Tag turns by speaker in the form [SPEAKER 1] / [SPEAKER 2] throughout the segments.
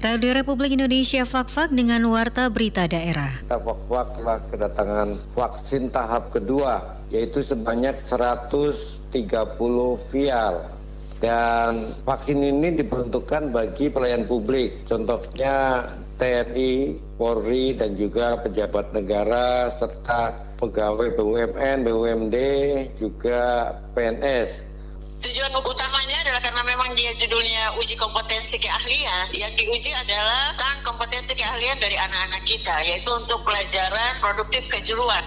[SPEAKER 1] Radio Republik Indonesia Fak-Fak dengan Warta Berita Daerah.
[SPEAKER 2] Fak-Fak telah kedatangan vaksin tahap kedua, yaitu sebanyak 130 vial. Dan vaksin ini diperuntukkan bagi pelayan publik, contohnya TNI, Polri, dan juga pejabat negara, serta pegawai BUMN, BUMD, juga PNS.
[SPEAKER 3] Tujuan utamanya adalah karena memang dia judulnya uji kompetensi keahlian, yang diuji adalah tentang kompetensi keahlian dari anak-anak kita, yaitu untuk pelajaran produktif kejuruan.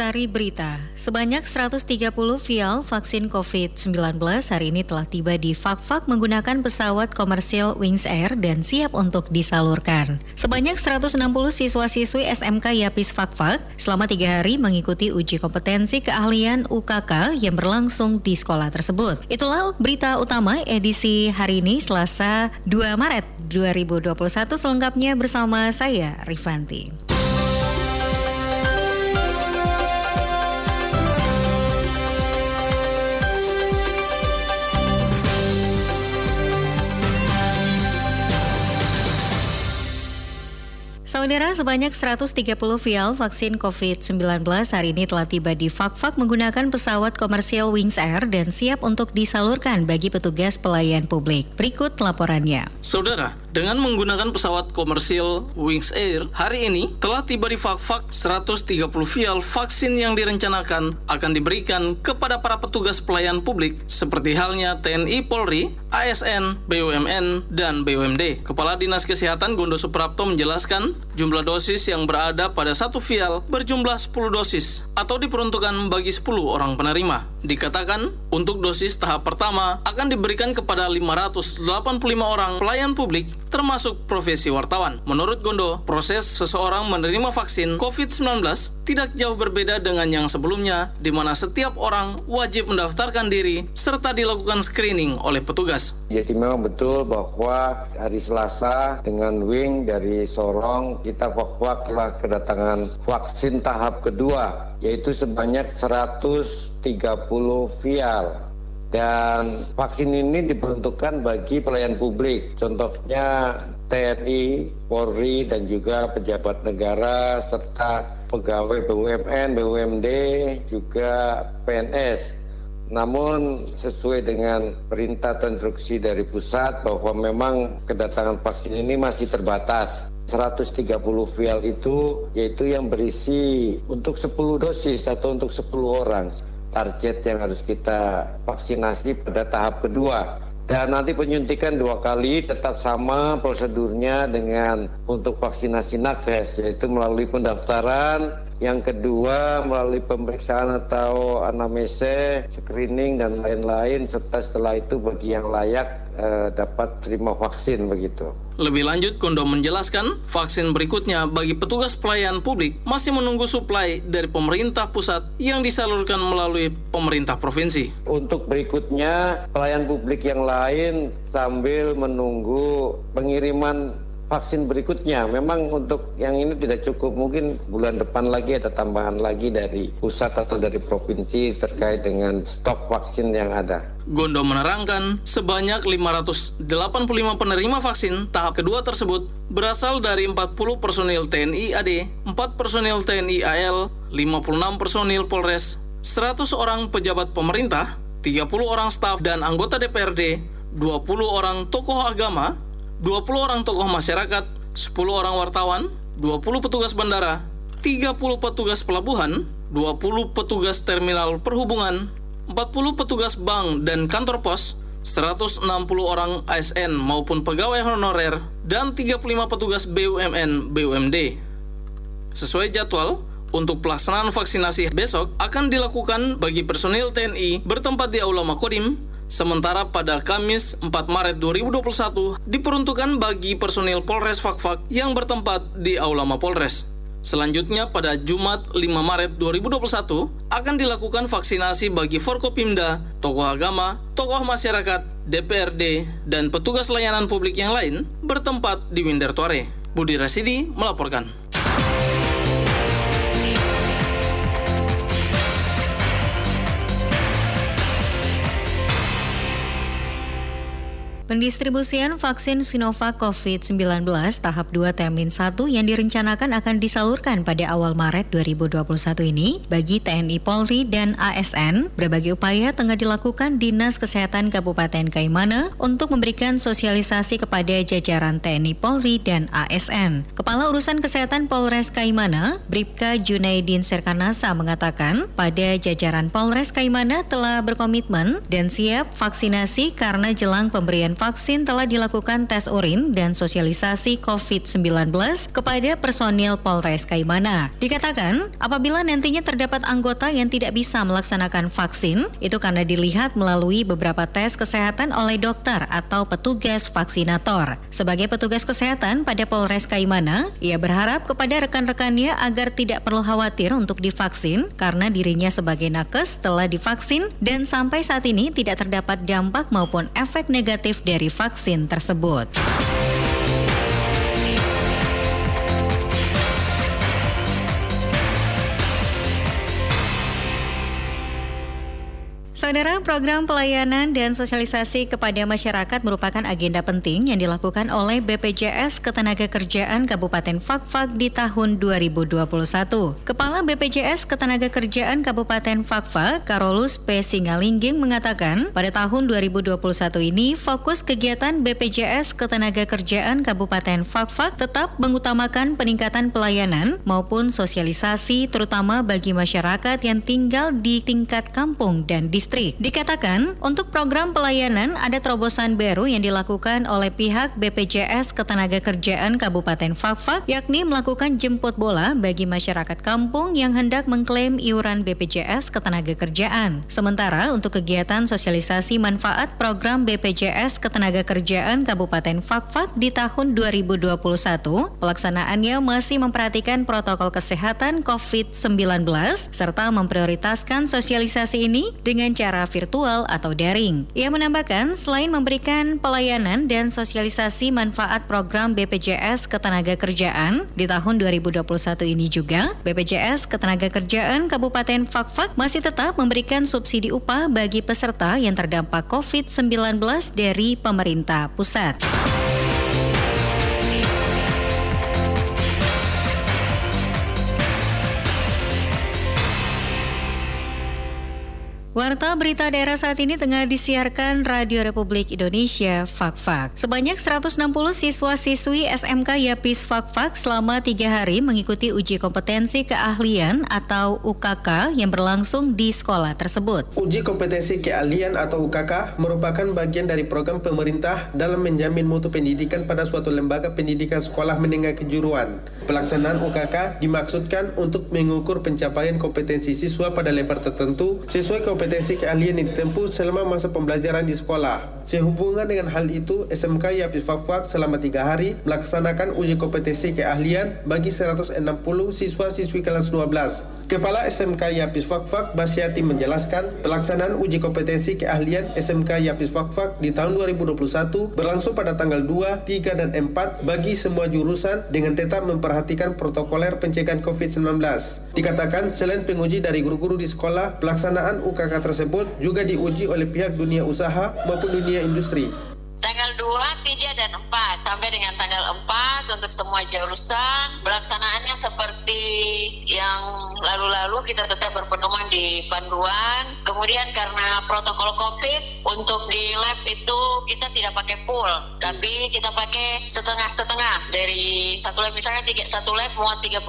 [SPEAKER 1] Sari Berita, sebanyak 130 vial vaksin COVID-19 hari ini telah tiba di Fakfak menggunakan pesawat komersil Wings Air dan siap untuk disalurkan. Sebanyak 160 siswa-siswi SMK Yapis Fakfak selama tiga hari mengikuti uji kompetensi keahlian UKK yang berlangsung di sekolah tersebut. Itulah berita utama edisi hari ini Selasa 2 Maret 2021 selengkapnya bersama saya Rifanti. Saudara, sebanyak 130 vial vaksin COVID-19 hari ini telah tiba di Fakfak menggunakan pesawat komersial Wings Air dan siap untuk disalurkan bagi petugas pelayan publik. Berikut laporannya.
[SPEAKER 4] Saudara, dengan menggunakan pesawat komersial Wings Air, hari ini telah tiba di Fakfak 130 vial vaksin yang direncanakan akan diberikan kepada para petugas pelayan publik seperti halnya TNI Polri, ASN, BUMN, dan BUMD. Kepala Dinas Kesehatan Gondo Suprapto menjelaskan jumlah dosis yang berada pada satu vial berjumlah 10 dosis atau diperuntukkan bagi 10 orang penerima. Dikatakan untuk dosis tahap pertama akan diberikan kepada 585 orang pelayan publik termasuk profesi wartawan. Menurut Gondo, proses seseorang menerima vaksin COVID-19 tidak jauh berbeda dengan yang sebelumnya di mana setiap orang wajib mendaftarkan diri serta dilakukan screening oleh petugas.
[SPEAKER 2] Jadi memang betul bahwa hari Selasa dengan wing dari Sorong kita bahwa telah kedatangan vaksin tahap kedua yaitu sebanyak 130 vial dan vaksin ini diperuntukkan bagi pelayan publik. Contohnya TNI, Polri dan juga pejabat negara serta pegawai BUMN, BUMD juga PNS namun sesuai dengan perintah atau instruksi dari pusat bahwa memang kedatangan vaksin ini masih terbatas. 130 vial itu yaitu yang berisi untuk 10 dosis atau untuk 10 orang target yang harus kita vaksinasi pada tahap kedua. Dan nanti penyuntikan dua kali tetap sama prosedurnya dengan untuk vaksinasi nakes yaitu melalui pendaftaran yang kedua melalui pemeriksaan atau anamnesa, screening dan lain-lain serta setelah itu bagi yang layak eh, dapat terima vaksin begitu.
[SPEAKER 4] Lebih lanjut, Kondo menjelaskan vaksin berikutnya bagi petugas pelayan publik masih menunggu suplai dari pemerintah pusat yang disalurkan melalui pemerintah provinsi.
[SPEAKER 2] Untuk berikutnya, pelayan publik yang lain sambil menunggu pengiriman vaksin berikutnya. Memang untuk yang ini tidak cukup, mungkin bulan depan lagi ada tambahan lagi dari pusat atau dari provinsi terkait dengan stok vaksin yang ada.
[SPEAKER 4] Gondo menerangkan sebanyak 585 penerima vaksin tahap kedua tersebut berasal dari 40 personil TNI AD, 4 personil TNI AL, 56 personil Polres, 100 orang pejabat pemerintah, 30 orang staf dan anggota DPRD, 20 orang tokoh agama, 20 orang tokoh masyarakat, 10 orang wartawan, 20 petugas bandara, 30 petugas pelabuhan, 20 petugas terminal perhubungan, 40 petugas bank dan kantor pos, 160 orang ASN maupun pegawai honorer, dan 35 petugas BUMN BUMD. Sesuai jadwal, untuk pelaksanaan vaksinasi besok akan dilakukan bagi personil TNI bertempat di Aula Makodim, Sementara pada Kamis 4 Maret 2021 diperuntukkan bagi personil Polres Fakfak yang bertempat di Aula Mapolres. Selanjutnya pada Jumat 5 Maret 2021 akan dilakukan vaksinasi bagi Forkopimda, tokoh agama, tokoh masyarakat, DPRD, dan petugas layanan publik yang lain bertempat di Windertuare. Budi Rasidi melaporkan.
[SPEAKER 1] Pendistribusian vaksin Sinovac COVID-19 tahap 2 termin 1 yang direncanakan akan disalurkan pada awal Maret 2021 ini bagi TNI Polri dan ASN, berbagai upaya tengah dilakukan Dinas Kesehatan Kabupaten Kaimana untuk memberikan sosialisasi kepada jajaran TNI Polri dan ASN. Kepala Urusan Kesehatan Polres Kaimana, Bripka Junaidin Serkanasa mengatakan pada jajaran Polres Kaimana telah berkomitmen dan siap vaksinasi karena jelang pemberian vaksin telah dilakukan tes urin dan sosialisasi COVID-19 kepada personil Polres Kaimana. Dikatakan, apabila nantinya terdapat anggota yang tidak bisa melaksanakan vaksin, itu karena dilihat melalui beberapa tes kesehatan oleh dokter atau petugas vaksinator. Sebagai petugas kesehatan pada Polres Kaimana, ia berharap kepada rekan-rekannya agar tidak perlu khawatir untuk divaksin karena dirinya sebagai nakes telah divaksin dan sampai saat ini tidak terdapat dampak maupun efek negatif dari vaksin tersebut. Saudara, program pelayanan dan sosialisasi kepada masyarakat merupakan agenda penting yang dilakukan oleh BPJS Ketenagakerjaan Kabupaten Fakfak di tahun 2021. Kepala BPJS Ketenagakerjaan Kabupaten Fakfak, Karolus P. Singalingging mengatakan, pada tahun 2021 ini fokus kegiatan BPJS Ketenagakerjaan Kabupaten Fakfak tetap mengutamakan peningkatan pelayanan maupun sosialisasi terutama bagi masyarakat yang tinggal di tingkat kampung dan distrik listrik. Dikatakan, untuk program pelayanan ada terobosan baru yang dilakukan oleh pihak BPJS Ketenagakerjaan Kabupaten Fakfak, yakni melakukan jemput bola bagi masyarakat kampung yang hendak mengklaim iuran BPJS Ketenagakerjaan. Sementara untuk kegiatan sosialisasi manfaat program BPJS Ketenagakerjaan Kabupaten Fakfak di tahun 2021, pelaksanaannya masih memperhatikan protokol kesehatan COVID-19 serta memprioritaskan sosialisasi ini dengan secara virtual atau daring. Ia menambahkan, selain memberikan pelayanan dan sosialisasi manfaat program BPJS Ketenagakerjaan di tahun 2021 ini juga, BPJS Ketenagakerjaan Kabupaten Fakfak masih tetap memberikan subsidi upah bagi peserta yang terdampak COVID-19 dari pemerintah pusat. Warta berita daerah saat ini tengah disiarkan Radio Republik Indonesia Fakfak. Sebanyak 160 siswa-siswi SMK Yapis Fakfak selama tiga hari mengikuti uji kompetensi keahlian atau UKK yang berlangsung di sekolah tersebut.
[SPEAKER 5] Uji kompetensi keahlian atau UKK merupakan bagian dari program pemerintah dalam menjamin mutu pendidikan pada suatu lembaga pendidikan sekolah menengah kejuruan. Pelaksanaan UKK dimaksudkan untuk mengukur pencapaian kompetensi siswa pada level tertentu sesuai kompetensi keahlian yang ditempuh selama masa pembelajaran di sekolah. Sehubungan dengan hal itu, SMK Yapis Fakfak selama tiga hari melaksanakan uji kompetensi keahlian bagi 160 siswa-siswi kelas 12. Kepala SMK Yapis Fakfak Basiati menjelaskan pelaksanaan uji kompetensi keahlian SMK Yapis Fakfak di tahun 2021 berlangsung pada tanggal 2, 3, dan 4 bagi semua jurusan dengan tetap memperhatikan protokoler pencegahan COVID-19. Dikatakan selain penguji dari guru-guru di sekolah, pelaksanaan UKK tersebut juga diuji oleh pihak dunia usaha maupun dunia industri.
[SPEAKER 3] Tanggal 2, 3, dan 4 sampai dengan tanggal 4 untuk semua jurusan pelaksanaannya seperti yang lalu-lalu kita tetap berpedoman di panduan. Kemudian karena protokol covid untuk di lab itu kita tidak pakai full tapi kita pakai setengah-setengah. Dari satu lab misalnya tiga, satu lab muat 32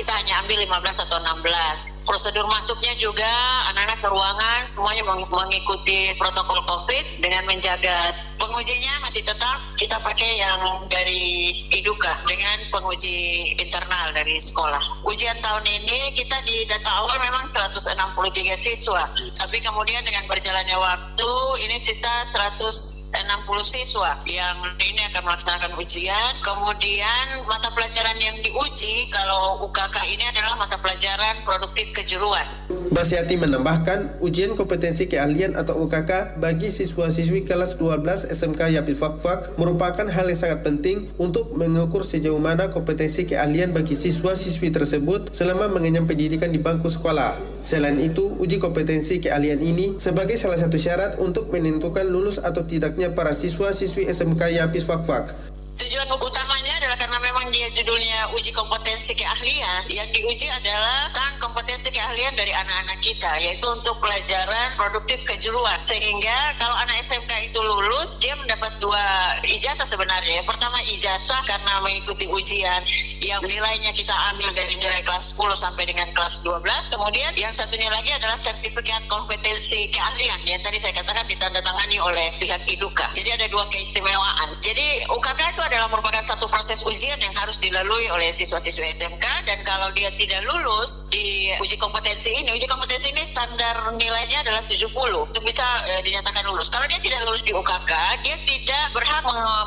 [SPEAKER 3] kita hanya ambil 15 atau 16 prosedur masuknya juga anak-anak ke ruangan semuanya mengikuti protokol covid dengan menjaga pengujinya masih tetap kita pakai yang dari Iduka dengan penguji internal dari sekolah. Ujian tahun ini kita di data awal memang 163 siswa, tapi kemudian dengan berjalannya waktu ini sisa 160 siswa yang ini akan melaksanakan ujian. Kemudian mata pelajaran yang diuji kalau UKK ini adalah mata pelajaran produktif kejuruan.
[SPEAKER 5] Basiati menambahkan, ujian kompetensi keahlian atau UKK bagi siswa-siswi kelas 12 SMK Yapil Fakfak merupakan hal yang sangat penting untuk mengukur sejauh mana kompetensi keahlian bagi siswa-siswi tersebut selama mengenyam pendidikan di bangku sekolah. Selain itu, uji kompetensi keahlian ini sebagai salah satu syarat untuk menentukan lulus atau tidaknya para siswa-siswi SMK Yapis Fakfak
[SPEAKER 3] Tujuan utamanya adalah karena memang dia judulnya uji kompetensi keahlian, yang diuji adalah tentang kompetensi keahlian dari anak-anak kita, yaitu untuk pelajaran produktif kejuruan. Sehingga kalau anak SMK itu lulus, dia mendapat dua ijazah sebenarnya. Pertama ijazah karena mengikuti ujian yang nilainya kita ambil dari nilai kelas 10 sampai dengan kelas 12. Kemudian yang satunya lagi adalah sertifikat kompetensi keahlian yang tadi saya katakan ditandatangani oleh pihak IDUKA. Jadi ada dua keistimewaan. Jadi UKK itu adalah merupakan satu proses ujian yang harus dilalui oleh siswa-siswa SMK dan kalau dia tidak lulus di uji kompetensi ini, uji kompetensi ini standar nilainya adalah 70 untuk bisa e, dinyatakan lulus. Kalau dia tidak lulus di UKK, dia tidak berhak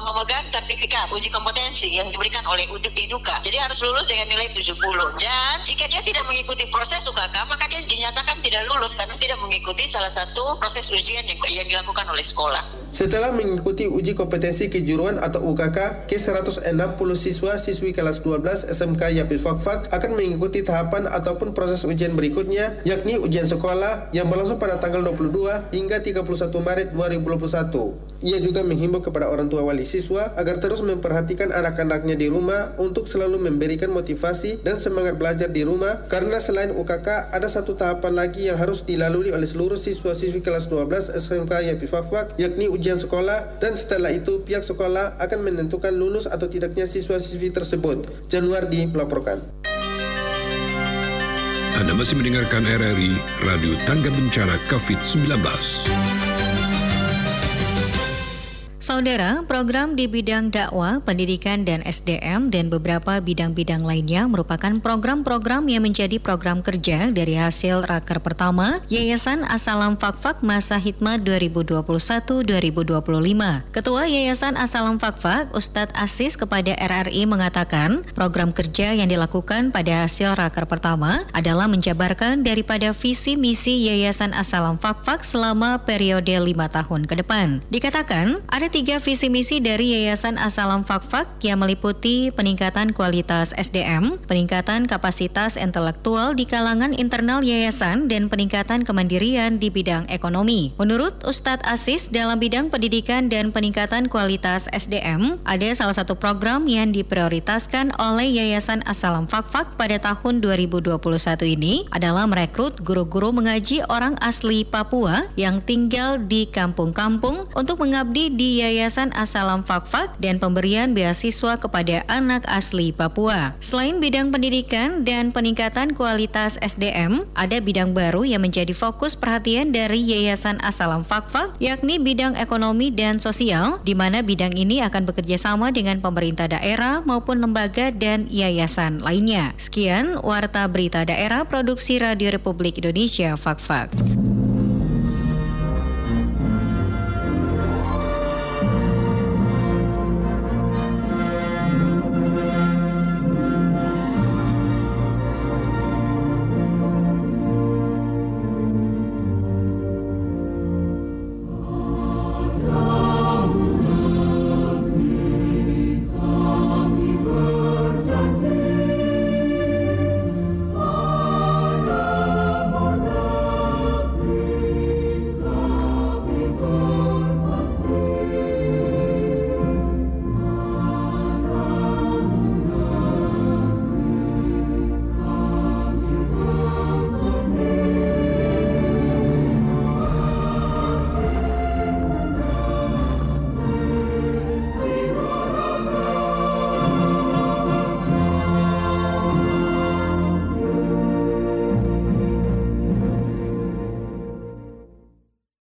[SPEAKER 3] memegang sertifikat uji kompetensi yang diberikan oleh IDUKA. Jadi harus lulus dengan nilai 70. Dan jika dia tidak mengikuti proses UKK, maka dia dinyatakan tidak lulus karena tidak mengikuti salah satu proses ujian yang, yang dilakukan oleh sekolah.
[SPEAKER 5] Setelah mengikuti uji kompetensi kejuruan atau UKK, ke 160 siswa siswi kelas 12 SMK Yapil Fakfak akan mengikuti tahapan ataupun proses ujian berikutnya, yakni ujian sekolah yang berlangsung pada tanggal 22 hingga 31 Maret 2021. Ia juga menghimbau kepada orang tua wali siswa agar terus memperhatikan anak-anaknya di rumah untuk selalu memberikan motivasi dan semangat belajar di rumah karena selain UKK ada satu tahapan lagi yang harus dilalui oleh seluruh siswa-siswi kelas 12 SMK Yapi Fakfak yakni ujian sekolah dan setelah itu pihak sekolah akan menentukan lulus atau tidaknya siswa-siswi tersebut. Januardi melaporkan.
[SPEAKER 6] Anda masih mendengarkan RRI Radio Tangga Bencana COVID-19.
[SPEAKER 1] Saudara, program di bidang dakwah, pendidikan, dan SDM dan beberapa bidang-bidang lainnya merupakan program-program yang menjadi program kerja dari hasil raker pertama Yayasan Asalam Fakfak Masa Hikmah 2021-2025. Ketua Yayasan Asalam Fakfak, Ustadz Asis kepada RRI mengatakan, program kerja yang dilakukan pada hasil raker pertama adalah menjabarkan daripada visi misi Yayasan Asalam Fakfak selama periode lima tahun ke depan. Dikatakan, ada tiga visi misi dari Yayasan Asalam Fakfak yang meliputi peningkatan kualitas SDM, peningkatan kapasitas intelektual di kalangan internal yayasan, dan peningkatan kemandirian di bidang ekonomi. Menurut Ustadz Asis, dalam bidang pendidikan dan peningkatan kualitas SDM, ada salah satu program yang diprioritaskan oleh Yayasan Asalam Fakfak pada tahun 2021 ini adalah merekrut guru-guru mengaji orang asli Papua yang tinggal di kampung-kampung untuk mengabdi di Yayasan Yayasan Asalam Fakfak dan pemberian beasiswa kepada anak asli Papua. Selain bidang pendidikan dan peningkatan kualitas SDM, ada bidang baru yang menjadi fokus perhatian dari Yayasan Asalam Fakfak, yakni bidang ekonomi dan sosial, di mana bidang ini akan bekerja sama dengan pemerintah daerah maupun lembaga dan yayasan lainnya. Sekian Warta Berita Daerah Produksi Radio Republik Indonesia Fakfak.